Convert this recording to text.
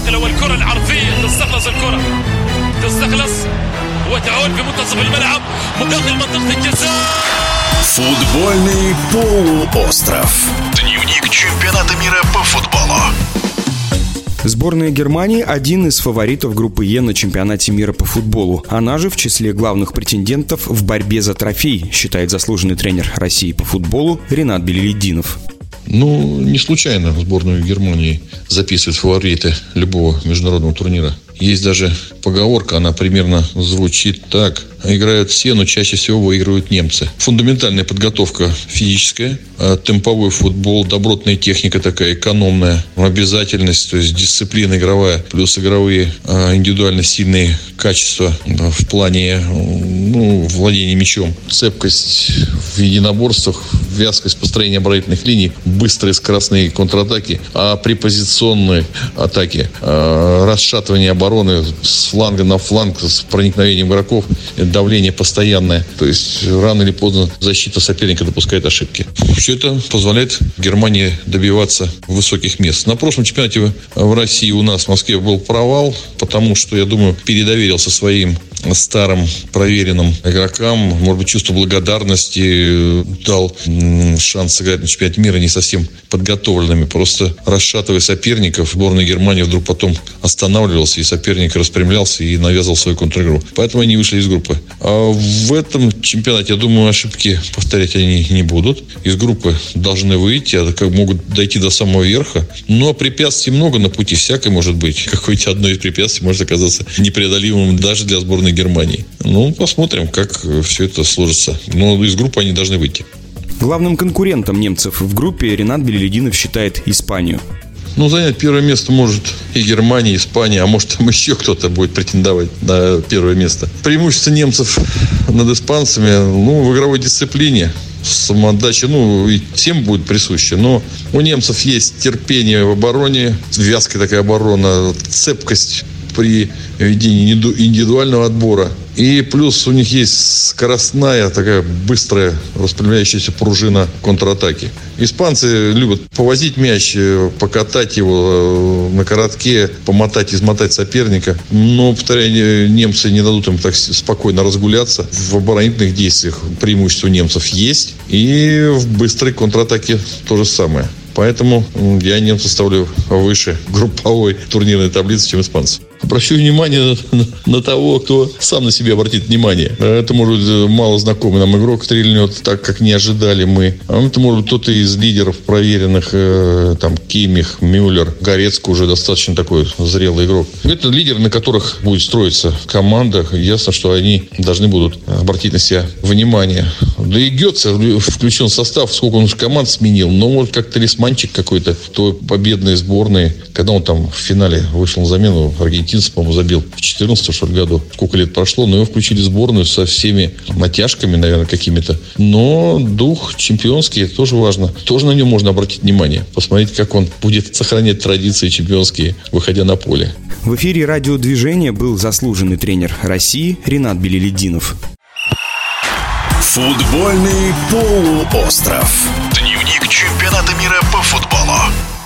النقله والكره العرضيه تستخلص الكره تستخلص وتعود في منتصف الملعب مداخل منطقه الجزاء Футбольный полуостров. Дневник чемпионата мира по футболу. Сборная Германии – один из фаворитов группы Е на чемпионате мира по футболу. Она же в числе главных претендентов в борьбе за трофей, считает заслуженный тренер России по футболу Ренат Белелединов. Ну, не случайно сборную Германии записывают фавориты любого международного турнира. Есть даже поговорка, она примерно звучит так. Играют все, но чаще всего выигрывают немцы. Фундаментальная подготовка физическая, а темповой футбол, добротная техника такая, экономная, обязательность, то есть дисциплина игровая, плюс игровые а, индивидуально сильные качества в плане ну, владения мячом, цепкость в единоборствах, вязкость построения оборонительных линий, быстрые скоростные контратаки, а при позиционной атаке а, расшатывание обороны с фланга на фланг с проникновением игроков давление постоянное. То есть рано или поздно защита соперника допускает ошибки. Все это позволяет Германии добиваться высоких мест. На прошлом чемпионате в России у нас в Москве был провал, потому что, я думаю, передоверился своим старым проверенным игрокам, может быть, чувство благодарности дал шанс сыграть на чемпионате мира не совсем подготовленными, просто расшатывая соперников. Сборная Германии вдруг потом останавливался, и соперник распрямлялся и навязывал свою контр-игру. Поэтому они вышли из группы. А в этом чемпионате, я думаю, ошибки повторять они не будут. Из группы должны выйти, а как могут дойти до самого верха. Но препятствий много на пути, всякое может быть. Какое-то одно из препятствий может оказаться непреодолимым даже для сборной Германии. Ну, посмотрим, как все это сложится. Но из группы они должны выйти. Главным конкурентом немцев в группе Ренат Белелединов считает Испанию. Ну, занять первое место может и Германия, и Испания, а может там еще кто-то будет претендовать на первое место. Преимущество немцев над испанцами, ну, в игровой дисциплине самоотдача, ну, и всем будет присуще. Но у немцев есть терпение в обороне, вязкая такая оборона, цепкость при ведении индивидуального отбора. И плюс у них есть скоростная, такая быстрая распределяющаяся пружина контратаки. Испанцы любят повозить мяч, э, покатать его э, на коротке, помотать, измотать соперника. Но, повторяю, немцы не дадут им так спокойно разгуляться. В оборонительных действиях преимущество немцев есть. И в быстрой контратаке то же самое. Поэтому я немцев ставлю выше групповой турнирной таблицы, чем испанцев обращу внимание на того, кто сам на себя обратит внимание. Это может э, мало знакомый нам игрок стрельнет так, как не ожидали мы. А это может кто-то из лидеров проверенных, э, там, Кимих, Мюллер, Горецкий уже достаточно такой зрелый игрок. Это лидеры, на которых будет строиться команда. Ясно, что они должны будут обратить на себя внимание. Да и Гетце включен в состав, сколько он уже команд сменил. Но, может, как талисманчик какой-то той победной сборной, когда он там в финале вышел на замену аргентинцев 11, по-моему, забил в 14 что ли, году. Сколько лет прошло, но его включили в сборную со всеми натяжками, наверное, какими-то. Но дух чемпионский, это тоже важно. Тоже на него можно обратить внимание. Посмотреть, как он будет сохранять традиции чемпионские, выходя на поле. В эфире радиодвижения был заслуженный тренер России Ренат Белелединов. Футбольный полуостров. Дневник чемпионата мира по футболу.